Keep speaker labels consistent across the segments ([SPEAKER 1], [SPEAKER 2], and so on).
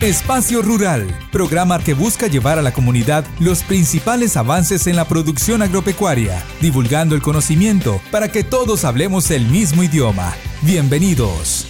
[SPEAKER 1] Espacio Rural, programa que busca llevar a la comunidad los principales avances en la producción agropecuaria, divulgando el conocimiento para que todos hablemos el mismo idioma. Bienvenidos.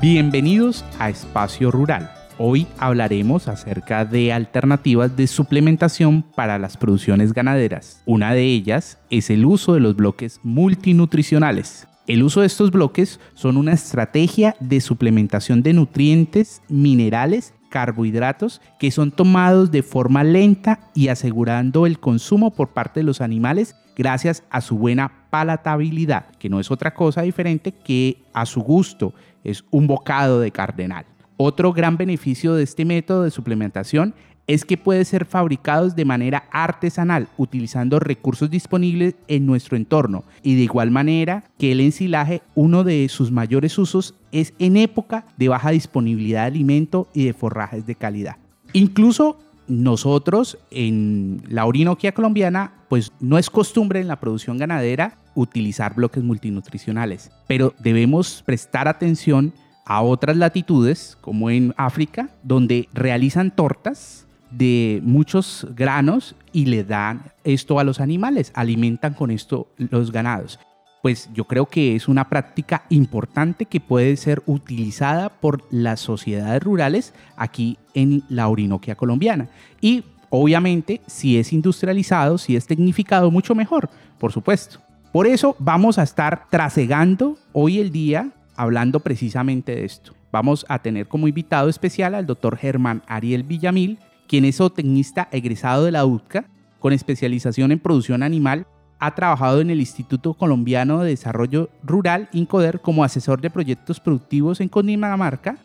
[SPEAKER 2] Bienvenidos a Espacio Rural Hoy hablaremos acerca de alternativas de suplementación para las producciones ganaderas. Una de ellas es el uso de los bloques multinutricionales. El uso de estos bloques son una estrategia de suplementación de nutrientes, minerales, carbohidratos que son tomados de forma lenta y asegurando el consumo por parte de los animales gracias a su buena palatabilidad, que no es otra cosa diferente que a su gusto es un bocado de cardenal. Otro gran beneficio de este método de suplementación es que puede ser fabricado de manera artesanal, utilizando recursos disponibles en nuestro entorno. Y de igual manera que el ensilaje, uno de sus mayores usos es en época de baja disponibilidad de alimento y de forrajes de calidad. Incluso nosotros en la Orinoquia colombiana, pues no es costumbre en la producción ganadera utilizar bloques multinutricionales, pero debemos prestar atención a otras latitudes, como en África, donde realizan tortas de muchos granos y le dan esto a los animales, alimentan con esto los ganados. Pues yo creo que es una práctica importante que puede ser utilizada por las sociedades rurales aquí en la Orinoquia colombiana. Y obviamente, si es industrializado, si es tecnificado, mucho mejor, por supuesto. Por eso vamos a estar trasegando hoy el día hablando precisamente de esto. Vamos a tener como invitado especial al doctor Germán Ariel Villamil, quien es zootecnista egresado de la UTCA con especialización en producción animal. Ha trabajado en el Instituto Colombiano de Desarrollo Rural, INCODER, como asesor de proyectos productivos en Cundinamarca.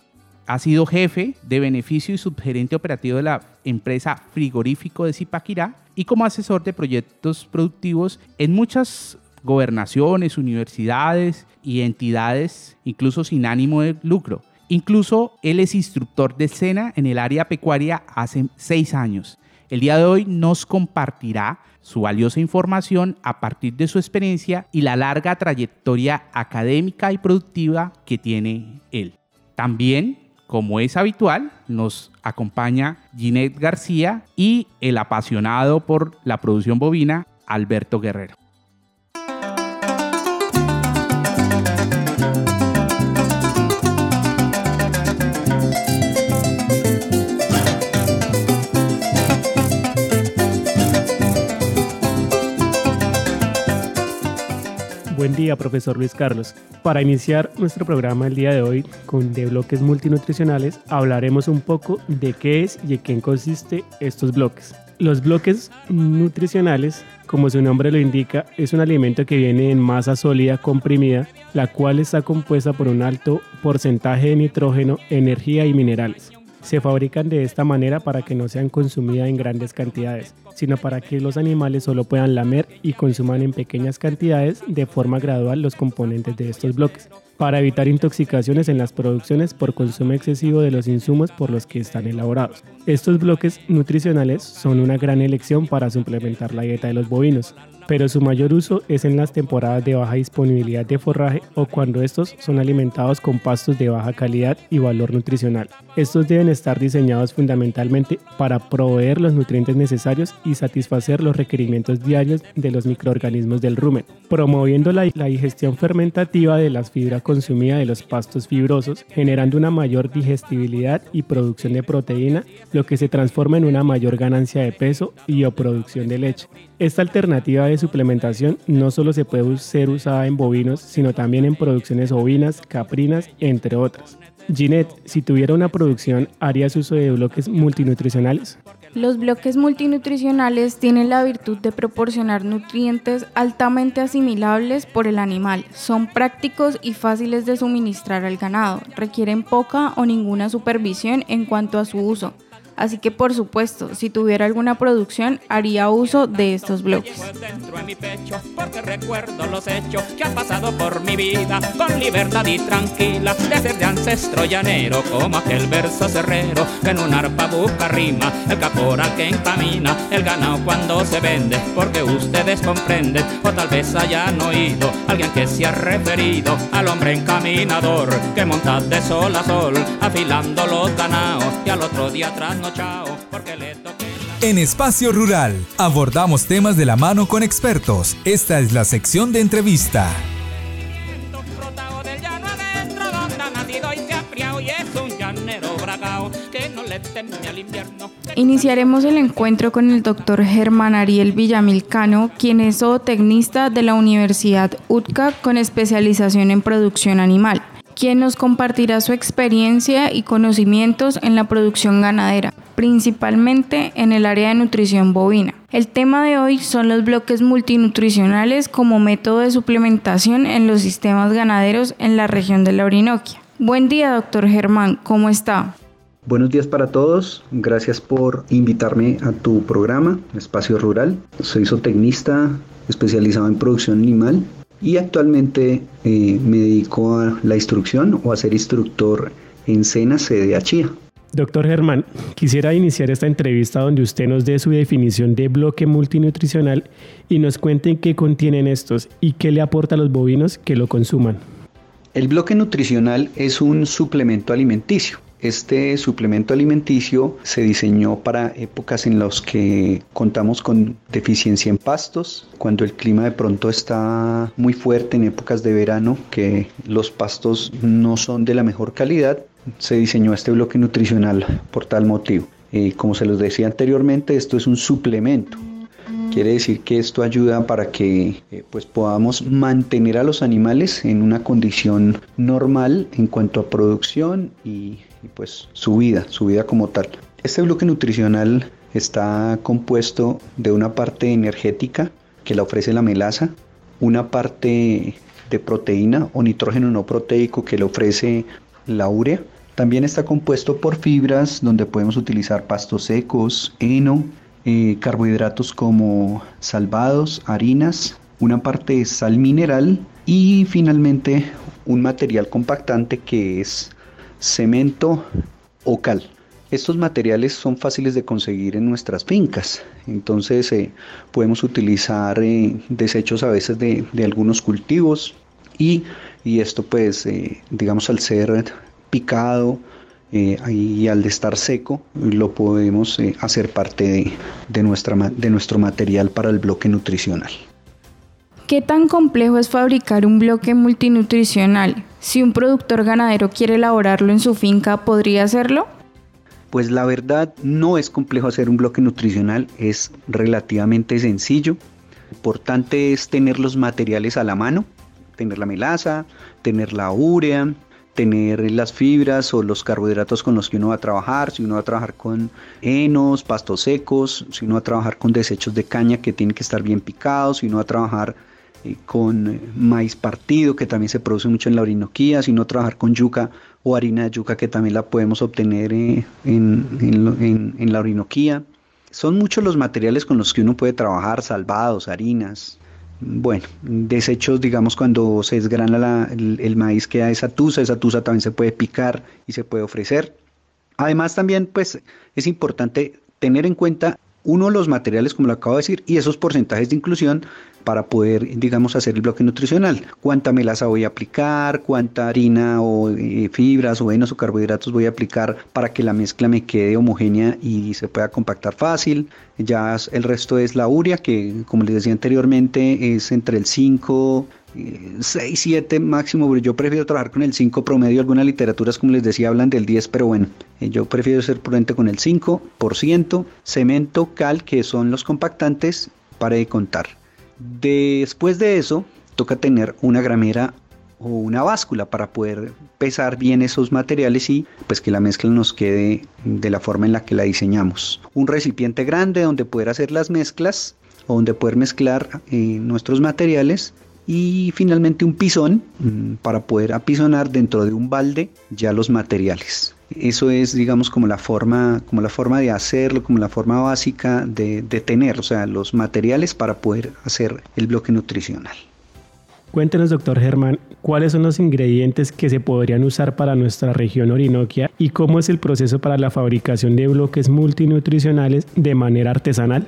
[SPEAKER 2] Ha sido jefe de beneficio y subgerente operativo de la empresa Frigorífico de Zipaquirá y como asesor de proyectos productivos en muchas gobernaciones, universidades y entidades, incluso sin ánimo de lucro. Incluso él es instructor de escena en el área pecuaria hace seis años. El día de hoy nos compartirá su valiosa información a partir de su experiencia y la larga trayectoria académica y productiva que tiene él. También, como es habitual, nos acompaña Ginette García y el apasionado por la producción bovina, Alberto Guerrero.
[SPEAKER 3] Buen día, profesor Luis Carlos. Para iniciar nuestro programa el día de hoy con de bloques multinutricionales, hablaremos un poco de qué es y en qué consiste estos bloques. Los bloques nutricionales, como su nombre lo indica, es un alimento que viene en masa sólida comprimida, la cual está compuesta por un alto porcentaje de nitrógeno, energía y minerales. Se fabrican de esta manera para que no sean consumidas en grandes cantidades, sino para que los animales solo puedan lamer y consuman en pequeñas cantidades de forma gradual los componentes de estos bloques, para evitar intoxicaciones en las producciones por consumo excesivo de los insumos por los que están elaborados. Estos bloques nutricionales son una gran elección para suplementar la dieta de los bovinos, pero su mayor uso es en las temporadas de baja disponibilidad de forraje o cuando estos son alimentados con pastos de baja calidad y valor nutricional. Estos deben estar diseñados fundamentalmente para proveer los nutrientes necesarios y satisfacer los requerimientos diarios de los microorganismos del rumen, promoviendo la, digestión fermentativa de las fibras consumidas de los pastos fibrosos, generando una mayor digestibilidad y producción de proteína, lo que se transforma en una mayor ganancia de peso y o producción de leche. Esta alternativa de suplementación no solo se puede ser usada en bovinos, sino también en producciones ovinas, caprinas, entre otras. Ginette, si tuviera una producción, ¿harías uso de bloques multinutricionales?
[SPEAKER 4] Los bloques multinutricionales tienen la virtud de proporcionar nutrientes altamente asimilables por el animal. Son prácticos y fáciles de suministrar al ganado. Requieren poca o ninguna supervisión en cuanto a su uso Así que por supuesto, si tuviera alguna producción, haría uso de estos bloques.
[SPEAKER 5] Porque en le la...
[SPEAKER 1] Espacio Rural abordamos temas de la mano con expertos. Esta es la sección de entrevista.
[SPEAKER 4] Iniciaremos el encuentro con el doctor Germán Ariel Villamilcano, quien es zootecnista de la Universidad UTCA con especialización en producción animal, quien nos compartirá su experiencia y conocimientos en la producción ganadera, principalmente en el área de nutrición bovina. El tema de hoy son los bloques multinutricionales como método de suplementación en los sistemas ganaderos en la región de la Orinoquia. Buen día, doctor Germán, ¿cómo está?
[SPEAKER 6] Buenos días para todos, gracias por invitarme a tu programa, Espacio Rural. Soy zootecnista especializado en producción animal y actualmente eh, me dedico a la instrucción o a ser instructor en Sena, sede a Chía.
[SPEAKER 3] Doctor Germán, quisiera iniciar esta entrevista donde usted nos dé su definición de bloque multinutricional y nos cuente qué contienen estos y qué le aporta a los bovinos que lo consuman.
[SPEAKER 6] El bloque nutricional es un suplemento alimenticio. Este suplemento alimenticio se diseñó para épocas en las que contamos con deficiencia en pastos, cuando el clima de pronto está muy fuerte en épocas de verano, que los pastos no son de la mejor calidad, se diseñó este bloque nutricional por tal motivo. Como se los decía anteriormente, esto es un suplemento. Quiere decir que esto ayuda para que eh, pues podamos mantener a los animales en una condición normal en cuanto a producción y, y pues su vida, su vida como tal. Este bloque nutricional está compuesto de una parte energética que la ofrece la melaza, una parte de proteína o nitrógeno no proteico que le ofrece la urea. También está compuesto por fibras donde podemos utilizar pastos secos, heno, eh, carbohidratos como salvados, harinas, una parte de sal mineral y finalmente un material compactante que es cemento o cal. Estos materiales son fáciles de conseguir en nuestras fincas, entonces eh, podemos utilizar eh, desechos a veces de, de algunos cultivos y, y esto pues eh, digamos al ser picado y al estar seco lo podemos hacer parte de, de, nuestra, de nuestro material para el bloque nutricional.
[SPEAKER 4] ¿Qué tan complejo es fabricar un bloque multinutricional? Si un productor ganadero quiere elaborarlo en su finca, ¿podría hacerlo?
[SPEAKER 6] Pues la verdad no es complejo hacer un bloque nutricional, es relativamente sencillo. Lo importante es tener los materiales a la mano, tener la melaza, tener la urea, tener las fibras o los carbohidratos con los que uno va a trabajar, si uno va a trabajar con henos, pastos secos, si uno va a trabajar con desechos de caña que tienen que estar bien picados, si uno va a trabajar con eh, maíz partido que también se produce mucho en la Orinoquía, si uno va a trabajar con yuca o harina de yuca que también la podemos obtener eh, en, en, la Orinoquía. Son muchos los materiales con los que uno puede trabajar, salvados, harinas, bueno, desechos, digamos, cuando se desgrana el, el, maíz queda esa tusa, esa tusa también se puede picar y se puede ofrecer. Además también, pues, es importante tener en cuenta uno de los materiales, como lo acabo de decir, y esos porcentajes de inclusión para poder, digamos, hacer el bloque nutricional. Cuánta melaza voy a aplicar, cuánta harina o eh, fibras o venos o carbohidratos voy a aplicar para que la mezcla me quede homogénea y se pueda compactar fácil. Ya el resto es la urea, que como les decía anteriormente es entre el 5, 6, 7 máximo, yo prefiero trabajar con el 5 promedio. Algunas literaturas, como les decía, hablan del 10, pero bueno, eh, yo prefiero ser prudente con el 5%, cemento, cal, que son los compactantes, para de contar. Después de eso, toca tener una gramera o una báscula para poder pesar bien esos materiales y pues que la mezcla nos quede de la forma en la que la diseñamos. Un recipiente grande donde poder hacer las mezclas o donde poder mezclar eh, nuestros materiales y finalmente un pisón mmm, para poder apisonar dentro de un balde ya los materiales. eso es, digamos, como la forma, como la forma de hacerlo, como la forma básica de, de tener, o sea, los materiales para poder hacer el bloque nutricional.
[SPEAKER 3] Cuéntenos, doctor Germán, cuáles son los ingredientes que se podrían usar para nuestra región Orinoquia y cómo es el proceso para la fabricación de bloques multinutricionales de manera artesanal.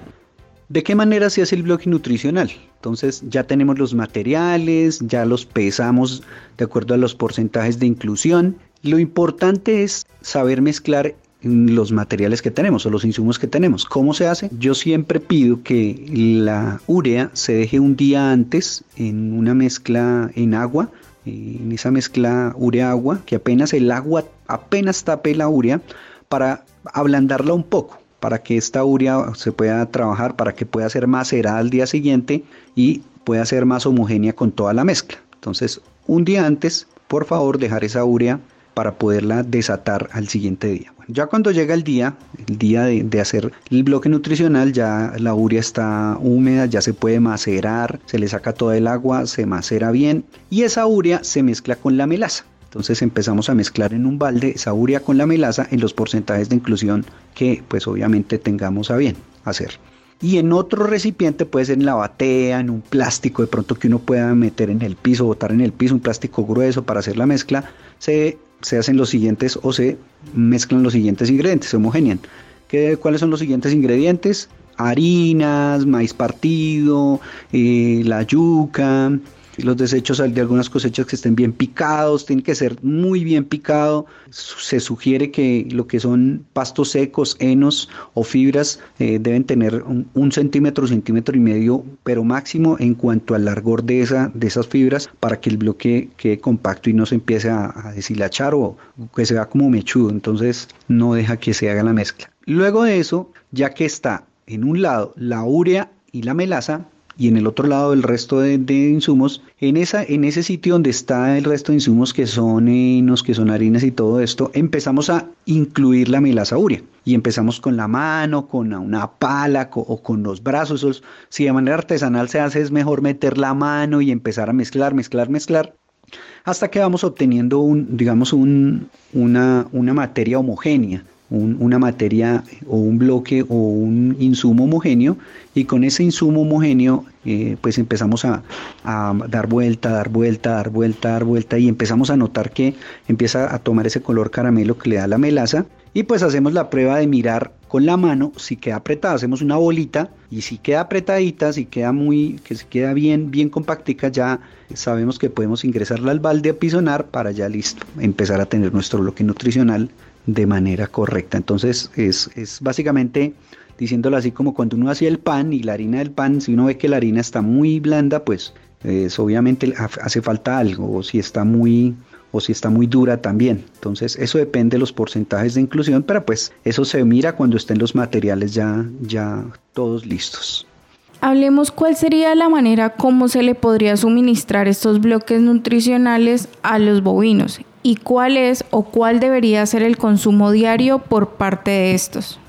[SPEAKER 6] ¿De qué manera se hace el bloque nutricional? Entonces ya tenemos los materiales, ya los pesamos de acuerdo a los porcentajes de inclusión. Lo importante es saber mezclar los materiales que tenemos o los insumos que tenemos. ¿Cómo se hace? Yo siempre pido que la urea se deje un día antes en una mezcla en agua, en esa mezcla urea-agua, que apenas el agua apenas tape la urea para ablandarla un poco para que esta urea se pueda trabajar, para que pueda ser macerada al día siguiente y pueda ser más homogénea con toda la mezcla. Entonces, un día antes, por favor, dejar esa urea para poderla desatar al siguiente día. ya cuando llega el día, el día de, hacer el bloque nutricional, ya la urea está húmeda, ya se puede macerar, se le saca todo el agua, se macera bien y esa urea se mezcla con la melaza. Entonces empezamos a mezclar en un balde esa urea con la melaza en los porcentajes de inclusión que pues obviamente tengamos a bien hacer. Y en otro recipiente puede ser en la batea, en un plástico de pronto que uno pueda meter en el piso, botar en el piso, un plástico grueso para hacer la mezcla, se se hacen los siguientes o se mezclan los siguientes ingredientes, se homogénean. ¿Qué, ¿Cuáles son los siguientes ingredientes? Harinas, maíz partido, eh, la yuca, los desechos de algunas cosechas que estén bien picados, tienen que ser muy bien picado. Se sugiere que lo que son pastos secos, henos o fibras eh, deben tener un, centímetro, centímetro y medio, pero máximo en cuanto al largor de, esa, de esas fibras para que el bloque quede compacto y no se empiece a, a deshilachar o que se vea como mechudo. Entonces no deja que se haga la mezcla. Luego de eso, ya que está en un lado la urea y la melaza, y en el otro lado el resto de, insumos, en, esa, en ese sitio donde está el resto de insumos que son enos, que son harinas y todo esto, empezamos a incluir la melaza y empezamos con la mano, con una pala o con los brazos. Si de manera artesanal se hace es mejor meter la mano y empezar a mezclar, mezclar, mezclar hasta que vamos obteniendo un, digamos, un, una, una materia homogénea una materia o un bloque o un insumo homogéneo y con ese insumo homogéneo eh, pues empezamos a, dar vuelta, dar vuelta, dar vuelta, dar vuelta y empezamos a notar que empieza a tomar ese color caramelo que le da la melaza y pues hacemos la prueba de mirar con la mano si queda apretada, hacemos una bolita y si queda apretadita, si queda muy, que se queda bien, bien compactica, ya sabemos que podemos ingresarla al balde a pisonar para ya listo, empezar a tener nuestro bloque nutricional de manera correcta. Entonces es, básicamente diciéndolo así como cuando uno hacía el pan y la harina del pan, si uno ve que la harina está muy blanda, pues es, obviamente hace falta algo, o si está muy o si está muy dura también. Entonces eso depende de los porcentajes de inclusión, pero pues eso se mira cuando estén los materiales ya, ya todos listos.
[SPEAKER 4] Hablemos cuál sería la manera como se le podría suministrar estos bloques nutricionales a los bovinos y cuál es o cuál debería ser el consumo diario por parte de estos.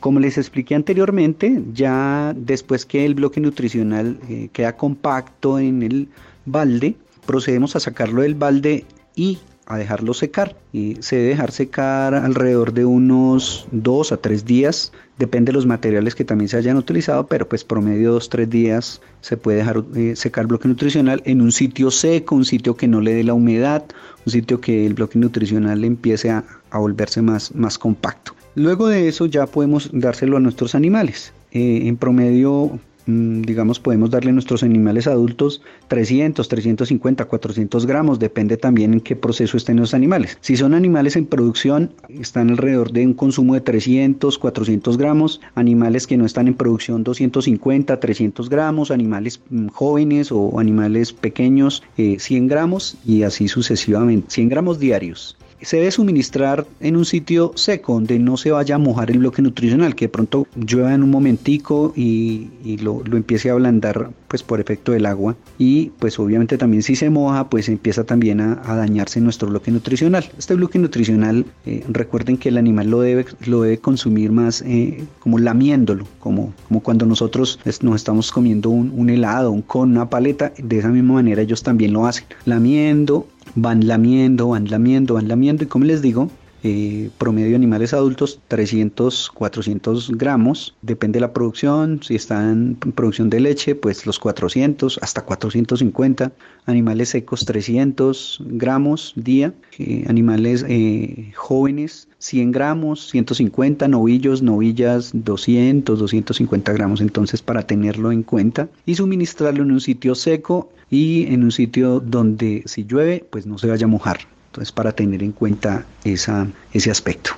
[SPEAKER 6] Como les expliqué anteriormente, ya después que el bloque nutricional eh, queda compacto en el balde, procedemos a sacarlo del balde y a dejarlo secar. Y se debe dejar secar alrededor de unos 2 a 3 días, depende de los materiales que también se hayan utilizado, pero pues promedio 2 3 días se puede dejar eh, secar bloque nutricional en un sitio seco, un sitio que no le dé la humedad, un sitio que el bloque nutricional empiece a, volverse más, más compacto. Luego de eso ya podemos dárselo a nuestros animales. Eh, en promedio digamos, podemos darle a nuestros animales adultos 300, 350, 400 gramos, depende también en qué proceso estén los animales. Si son animales en producción, están alrededor de un consumo de 300, 400 gramos, animales que no están en producción 250, 300 gramos, animales mm, jóvenes o animales pequeños 100 eh, gramos y así sucesivamente, 100 gramos diarios se debe suministrar en un sitio seco donde no se vaya a mojar el bloque nutricional, que de pronto llueva en un momentico y, lo, empiece a ablandar pues por efecto del agua y pues obviamente también si se moja pues empieza también a, dañarse nuestro bloque nutricional. Este bloque nutricional eh, recuerden que el animal lo debe, lo debe consumir más eh, como lamiéndolo, como, como cuando nosotros nos estamos comiendo un, un helado, con una paleta, de esa misma manera ellos también lo hacen, lamiendo van lamiendo, van lamiendo, van lamiendo y como les digo, eh, promedio animales adultos 300, 400 gramos, depende de la producción, si están en producción de leche, pues los 400 hasta 450, animales secos 300 gramos día, eh, animales eh, jóvenes 100 gramos, 150, novillos, novillas 200, 250 gramos, entonces para tenerlo en cuenta y suministrarlo en un sitio seco y en un sitio donde si llueve pues no se vaya a mojar. Entonces, para tener en cuenta esa, ese aspecto.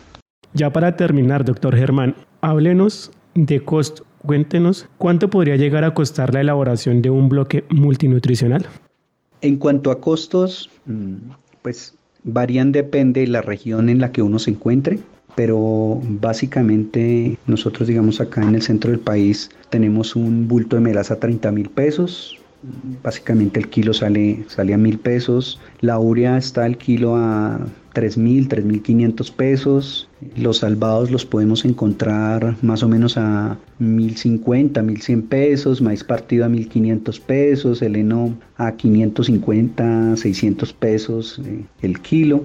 [SPEAKER 3] Ya para terminar, doctor Germán, háblenos de costo. Cuéntenos cuánto podría llegar a costar la elaboración de un bloque multinutricional.
[SPEAKER 6] En cuanto a costos, mm, pues varían, depende de la región en la que uno se encuentre pero básicamente nosotros digamos acá en el centro del país tenemos un bulto de melaza a 30 mil pesos, básicamente el kilo sale, sale a mil pesos, la urea está el kilo a tres mil, tres mil quinientos pesos, los salvados los podemos encontrar más o menos a mil cincuenta, mil cien pesos, maíz partido a mil quinientos pesos, el heno a 550, 600 pesos eh, el kilo,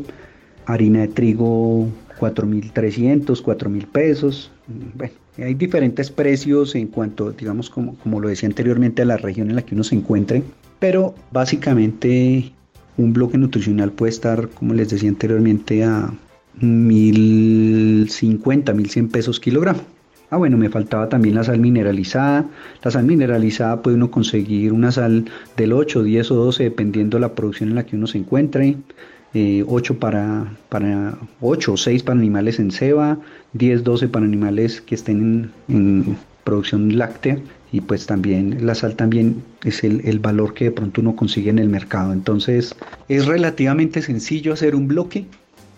[SPEAKER 6] harina de trigo 4.300, 4.000 pesos. Bueno, hay diferentes precios en cuanto, digamos, como, como lo decía anteriormente, a la región en la que uno se encuentre, pero básicamente un bloque nutricional puede estar, como les decía anteriormente, a 1050, 1100 pesos kilogramo. Ah, bueno, me faltaba también la sal mineralizada. La sal mineralizada puede uno conseguir una sal del 8, 10 o 12, dependiendo de la producción en la que uno se encuentre. 8 eh, para, para 8 o 6 para animales en ceba, 10, 12 para animales que estén en, producción láctea y pues también la sal también es el, el, valor que de pronto uno consigue en el mercado. Entonces es relativamente sencillo hacer un bloque.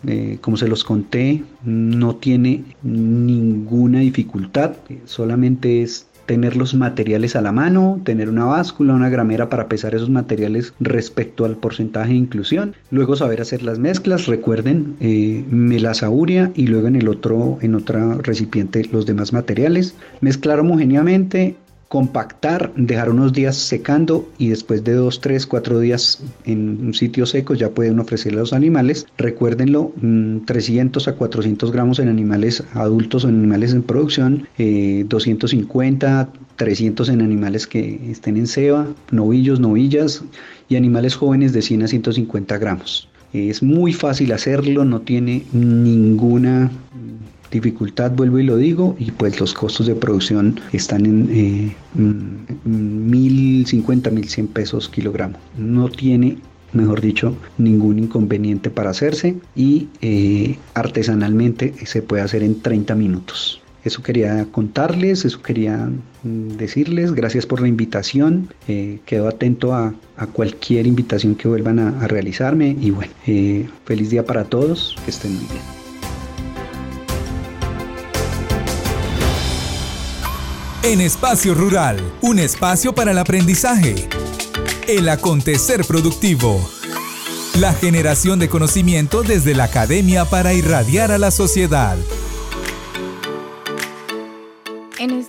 [SPEAKER 6] Eh, como se los conté, no tiene ninguna dificultad, solamente es tener los materiales a la mano, tener una báscula, una gramera para pesar esos materiales respecto al porcentaje de inclusión, luego saber hacer las mezclas, recuerden eh, melaza urea y luego en el otro en otro recipiente los demás materiales, mezclar homogéneamente, compactar, dejar unos días secando y después de 2, 3, 4 días en un sitio seco ya pueden ofrecerle a los animales. Recuérdenlo, 300 mm, a 400 gramos en animales adultos o en animales en producción, 250, eh, 300 en animales que estén en ceba, novillos, novillas y animales jóvenes de 100 a 150 gramos. Es muy fácil hacerlo, no tiene ninguna dificultad, vuelvo y lo digo, y pues los costos de producción están en eh, 1050, mm, 1100 pesos kilogramo. No tiene mejor dicho, ningún inconveniente para hacerse y eh, artesanalmente se puede hacer en 30 minutos. Eso quería contarles, eso quería mm, decirles. Gracias por la invitación. Eh, quedo atento a, cualquier invitación que vuelvan a, realizarme. Y bueno, eh, feliz día para todos. Que estén muy bien.
[SPEAKER 1] En Espacio Rural, un espacio para el aprendizaje, el acontecer productivo, la generación de conocimiento desde la academia para irradiar a la sociedad.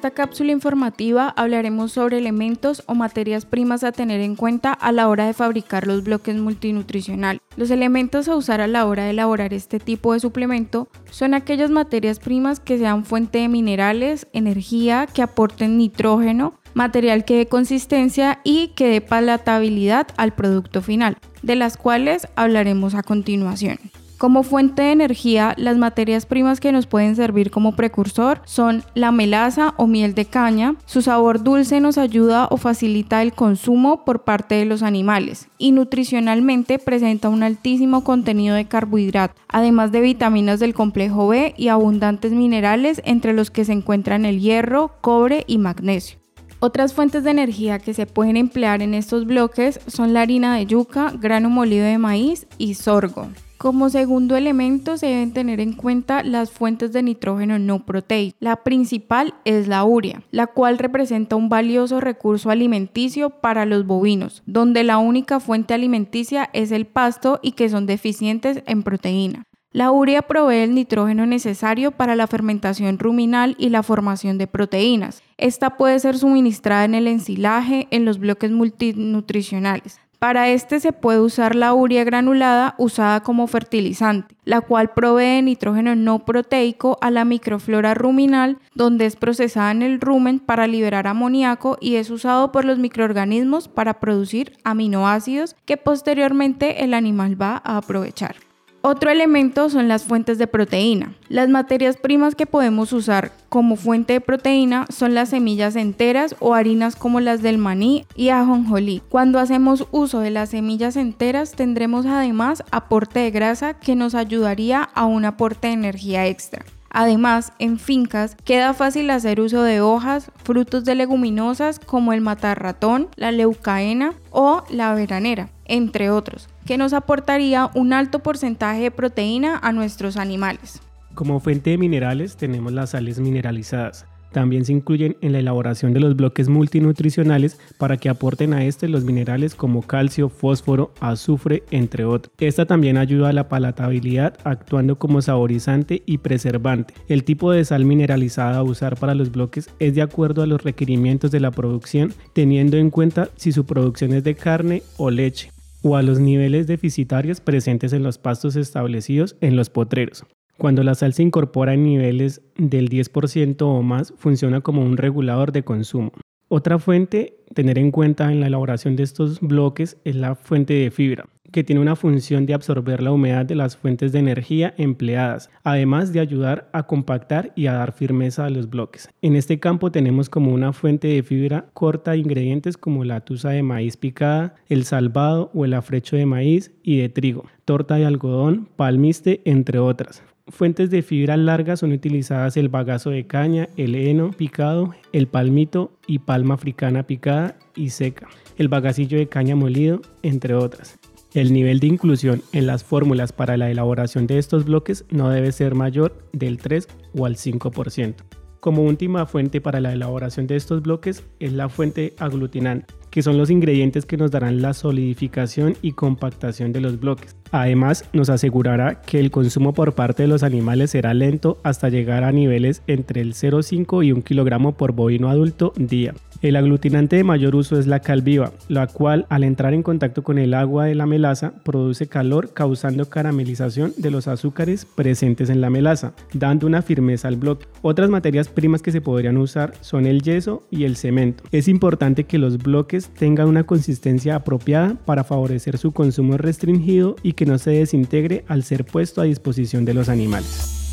[SPEAKER 4] Esta cápsula informativa hablaremos sobre elementos o materias primas a tener en cuenta a la hora de fabricar los bloques multinutricionales. Los elementos a usar a la hora de elaborar este tipo de suplemento son aquellas materias primas que sean fuente de minerales, energía, que aporten nitrógeno, material que dé consistencia y que dé palatabilidad al producto final, de las cuales hablaremos a continuación. Como fuente de energía, las materias primas que nos pueden servir como precursor son la melaza o miel de caña. Su sabor dulce nos ayuda o facilita el consumo por parte de los animales y nutricionalmente presenta un altísimo contenido de carbohidratos, además de vitaminas del complejo B y abundantes minerales entre los que se encuentran el hierro, cobre y magnesio. Otras fuentes de energía que se pueden emplear en estos bloques son la harina de yuca, grano molido de maíz y sorgo. Como segundo elemento se deben tener en cuenta las fuentes de nitrógeno no proteicas. La principal es la urea, la cual representa un valioso recurso alimenticio para los bovinos, donde la única fuente alimenticia es el pasto y que son deficientes en proteína. La urea provee el nitrógeno necesario para la fermentación ruminal y la formación de proteínas. Esta puede ser suministrada en el ensilaje, en los bloques multinutricionales. Para este se puede usar la urea granulada usada como fertilizante, la cual provee nitrógeno no proteico a la microflora ruminal, donde es procesada en el rumen para liberar amoníaco y es usado por los microorganismos para producir aminoácidos que posteriormente el animal va a aprovechar. Otro elemento son las fuentes de proteína. Las materias primas que podemos usar como fuente de proteína son las semillas enteras o harinas como las del maní y ajonjolí. Cuando hacemos uso de las semillas enteras tendremos además aporte de grasa que nos ayudaría a un aporte de energía extra. Además, en fincas queda fácil hacer uso de hojas, frutos de leguminosas como el matarratón, la leucaena o la veranera, entre otros que nos aportaría un alto porcentaje de proteína a nuestros animales.
[SPEAKER 3] Como fuente de minerales tenemos las sales mineralizadas. También se incluyen en la elaboración de los bloques multinutricionales para que aporten a este los minerales como calcio, fósforo, azufre, entre otros. Esta también ayuda a la palatabilidad actuando como saborizante y preservante. El tipo de sal mineralizada a usar para los bloques es de acuerdo a los requerimientos de la producción, teniendo en cuenta si su producción es de carne o leche o a los niveles deficitarios presentes en los pastos establecidos en los potreros. Cuando la sal se incorpora en niveles del 10% o más, funciona como un regulador de consumo. Otra fuente, tener en cuenta en la elaboración de estos bloques, es la fuente de fibra que tiene una función de absorber la humedad de las fuentes de energía empleadas, además de ayudar a compactar y a dar firmeza a los bloques. En este campo tenemos como una fuente de fibra corta ingredientes como la tusa de maíz picada, el salvado o el afrecho de maíz y de trigo, torta de algodón, palmiste, entre otras. Fuentes de fibra largas son utilizadas el bagazo de caña, el heno picado, el palmito y palma africana picada y seca, el bagacillo de caña molido, entre otras. El nivel de inclusión en las fórmulas para la elaboración de estos bloques no debe ser mayor del 3 o al 5%. Como última fuente para la elaboración de estos bloques es la fuente aglutinante, que son los ingredientes que nos darán la solidificación y compactación de los bloques. Además, nos asegurará que el consumo por parte de los animales será lento hasta llegar a niveles entre el 0,5 y 1 kilogramo por bovino adulto día. El aglutinante de mayor uso es la cal viva, la cual al entrar en contacto con el agua de la melaza produce calor causando caramelización de los azúcares presentes en la melaza, dando una firmeza al bloque. Otras materias primas que se podrían usar son el yeso y el cemento. Es importante que los bloques tengan una consistencia apropiada para favorecer su consumo restringido y que no se desintegre al ser puesto a disposición de los animales.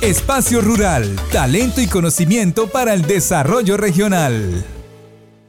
[SPEAKER 1] Espacio Rural, talento y conocimiento para el desarrollo regional.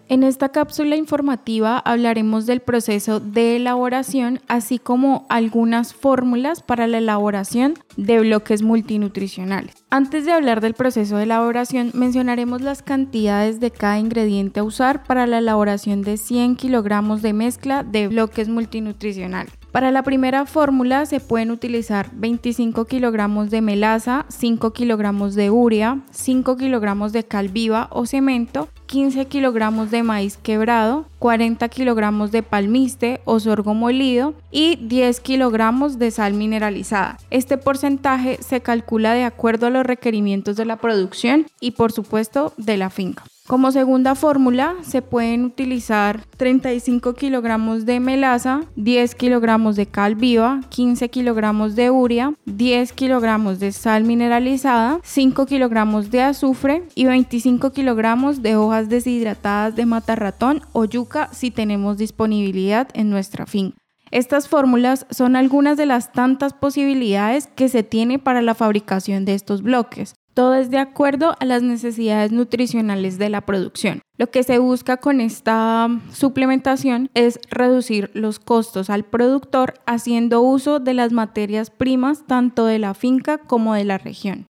[SPEAKER 4] En esta cápsula informativa hablaremos del proceso de elaboración, así como algunas fórmulas para la elaboración de bloques multinutricionales. Antes de hablar del proceso de elaboración, mencionaremos las cantidades de cada ingrediente a usar para la elaboración de 100 kilogramos de mezcla de bloques multinutricionales. Para la primera fórmula se pueden utilizar 25 kilogramos de melaza, 5 kilogramos de urea, 5 kilogramos de cal viva o cemento, 15 kilogramos de maíz quebrado, 40 kilogramos de palmiste o sorgo molido y 10 kilogramos de sal mineralizada. Este porcentaje se calcula de acuerdo a los requerimientos de la producción y por supuesto de la finca. Como segunda fórmula se pueden utilizar 35 kilogramos de melaza, 10 kilogramos de cal viva, 15 kilogramos de urea, 10 kilogramos de sal mineralizada, 5 kilogramos de azufre y 25 kilogramos de hojas deshidratadas de matarratón o yuca si tenemos disponibilidad en nuestra finca. Estas fórmulas son algunas de las tantas posibilidades que se tiene para la fabricación de estos bloques. Todo es de acuerdo a las necesidades nutricionales de la producción. Lo que se busca con esta suplementación es reducir los costos al productor haciendo uso de las materias primas tanto de la finca como de la región.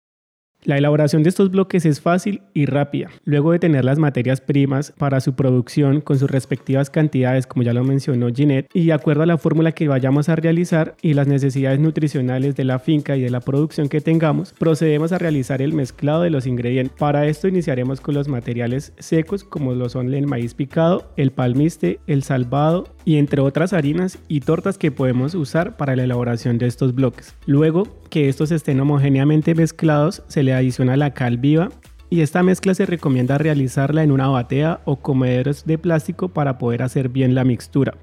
[SPEAKER 3] La elaboración de estos bloques es fácil y rápida. Luego de tener las materias primas para su producción con sus respectivas cantidades, como ya lo mencionó Ginette, y de acuerdo a la fórmula que vayamos a realizar y las necesidades nutricionales de la finca y de la producción que tengamos, procedemos a realizar el mezclado de los ingredientes. Para esto iniciaremos con los materiales secos como lo son el maíz picado, el palmiste, el salvado y entre otras harinas y tortas que podemos usar para la elaboración de estos bloques. Luego que estos estén homogéneamente mezclados, se le adiciona la cal viva, 30 kilogramos de cal viva, 15 kilogramos de urea, 10 kilogramos de sal mineralizada, 5 kilogramos de azufre y 25 kilogramos de hojas deshidratadas de matarratón o yuca si tenemos disponibilidad en nuestra finca. y esta mezcla se recomienda realizarla en una batea o comederos de plástico para poder hacer bien la mixtura.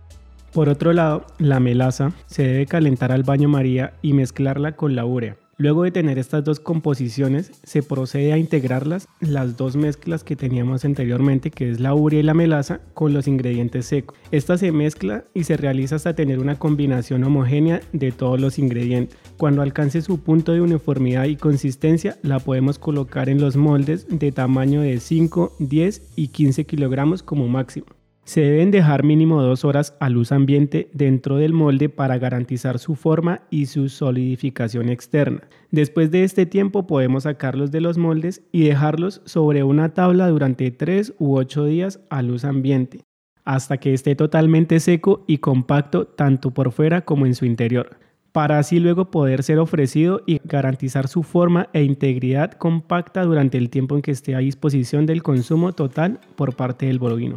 [SPEAKER 3] Por otro lado, la melaza se debe calentar al baño María y mezclarla con la urea. Luego de tener estas dos composiciones, se procede a integrarlas, las dos mezclas que teníamos anteriormente, que es la urea y la melaza, con los ingredientes secos. Esta se mezcla y se realiza hasta tener una combinación homogénea de todos los ingredientes. Cuando alcance su punto de uniformidad y consistencia, la podemos colocar en los moldes de tamaño de 5, 10 y 15 kilogramos como máximo. Se deben dejar mínimo dos horas a luz ambiente dentro del molde para garantizar su forma y su solidificación externa. Después de este tiempo podemos sacarlos de los moldes y dejarlos sobre una tabla durante 3 u 8 días a luz ambiente, hasta que esté totalmente seco y compacto tanto por fuera como en su interior, para así luego poder ser ofrecido y garantizar su forma e integridad compacta durante el tiempo en que esté a disposición del consumo total por parte del bovino.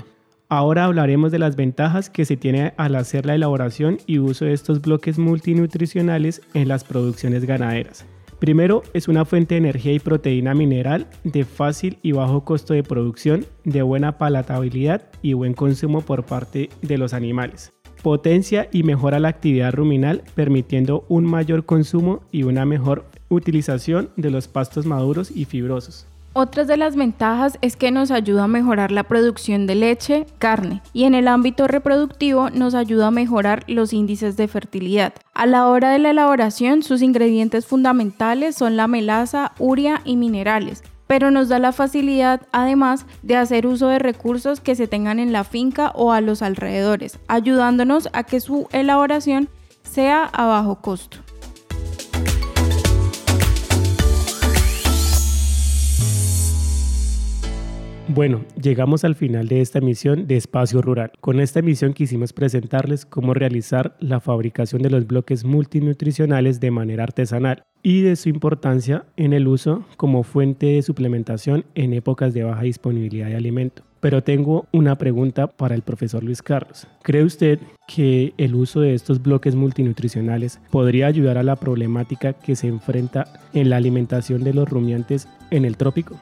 [SPEAKER 3] Ahora hablaremos de las ventajas que se tiene al hacer la elaboración y uso de estos bloques multinutricionales en las producciones ganaderas. Primero, es una fuente de energía y proteína mineral de fácil y bajo costo de producción, de buena palatabilidad y buen consumo por parte de los animales. Potencia y mejora la actividad ruminal, permitiendo un mayor consumo y una mejor utilización de los pastos maduros y fibrosos.
[SPEAKER 4] Otras de las ventajas es que nos ayuda a mejorar la producción de leche, carne y en el ámbito reproductivo nos ayuda a mejorar los índices de fertilidad. A la hora de la elaboración, sus ingredientes fundamentales son la melaza, urea y minerales, pero nos da la facilidad además de hacer uso de recursos que se tengan en la finca o a los alrededores, ayudándonos a que su elaboración sea a bajo costo.
[SPEAKER 3] Bueno, llegamos al final de esta emisión de Espacio Rural. Con esta emisión quisimos presentarles cómo realizar la fabricación de los bloques multinutricionales de manera artesanal y de su importancia en el uso como fuente de suplementación en épocas de baja disponibilidad de alimento. Pero tengo una pregunta para el profesor Luis Carlos. ¿Cree usted que el uso de estos bloques multinutricionales podría ayudar a la problemática que se enfrenta en la alimentación de los rumiantes en el trópico?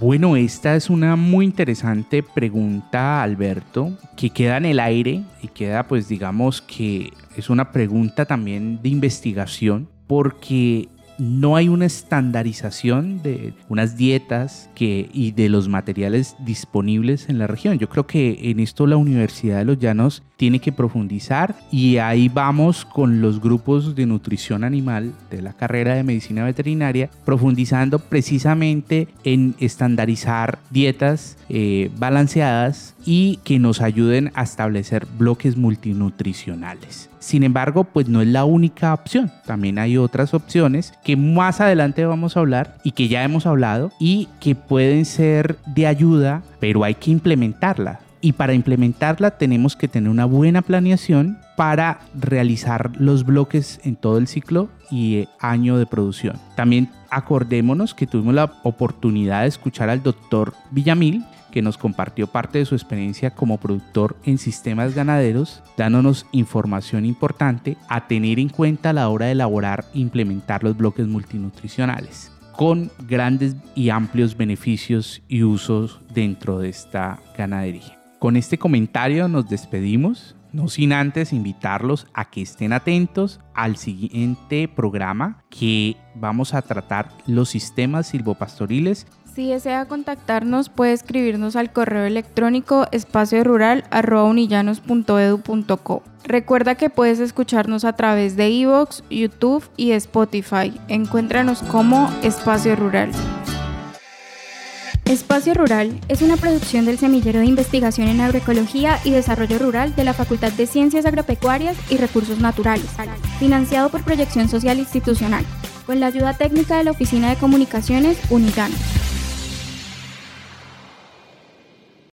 [SPEAKER 2] Bueno, esta es una muy interesante pregunta, Alberto, que queda en el aire y queda, pues digamos que es una pregunta también de investigación, porque no hay una estandarización de unas dietas y de los materiales disponibles en la región. Yo creo que en esto la Universidad de los Llanos tiene que profundizar y ahí vamos con los grupos de nutrición animal de la carrera de medicina veterinaria, profundizando precisamente en estandarizar dietas eh, balanceadas y que nos ayuden a establecer bloques multinutricionales. Sin embargo, pues no es la única opción. También hay otras opciones que más adelante vamos a hablar y que ya hemos hablado y que pueden ser de ayuda, pero hay que implementarla. Y para implementarla tenemos que tener una buena planeación para realizar los bloques en todo el ciclo y eh, año de producción. También acordémonos que tuvimos la oportunidad de escuchar al doctor Villamil, que nos compartió parte de su experiencia como productor en sistemas ganaderos, dándonos información importante a tener en cuenta a la hora de elaborar e implementar los bloques multinutricionales, con grandes y amplios beneficios y usos dentro de esta ganadería. Con este comentario nos despedimos, no sin antes invitarlos a que estén atentos al siguiente programa que vamos a tratar los sistemas silvopastoriles
[SPEAKER 4] si desea contactarnos, puede escribirnos al correo electrónico espacio Recuerda que puedes escucharnos a través de iVoox, YouTube y Spotify. Encuéntranos como Espacio Rural.
[SPEAKER 7] Espacio Rural es una producción del Semillero de Investigación en Agroecología y Desarrollo Rural de la Facultad de Ciencias Agropecuarias y Recursos Naturales, financiado por Proyección Social Institucional, con la ayuda técnica de la Oficina de Comunicaciones Unidad.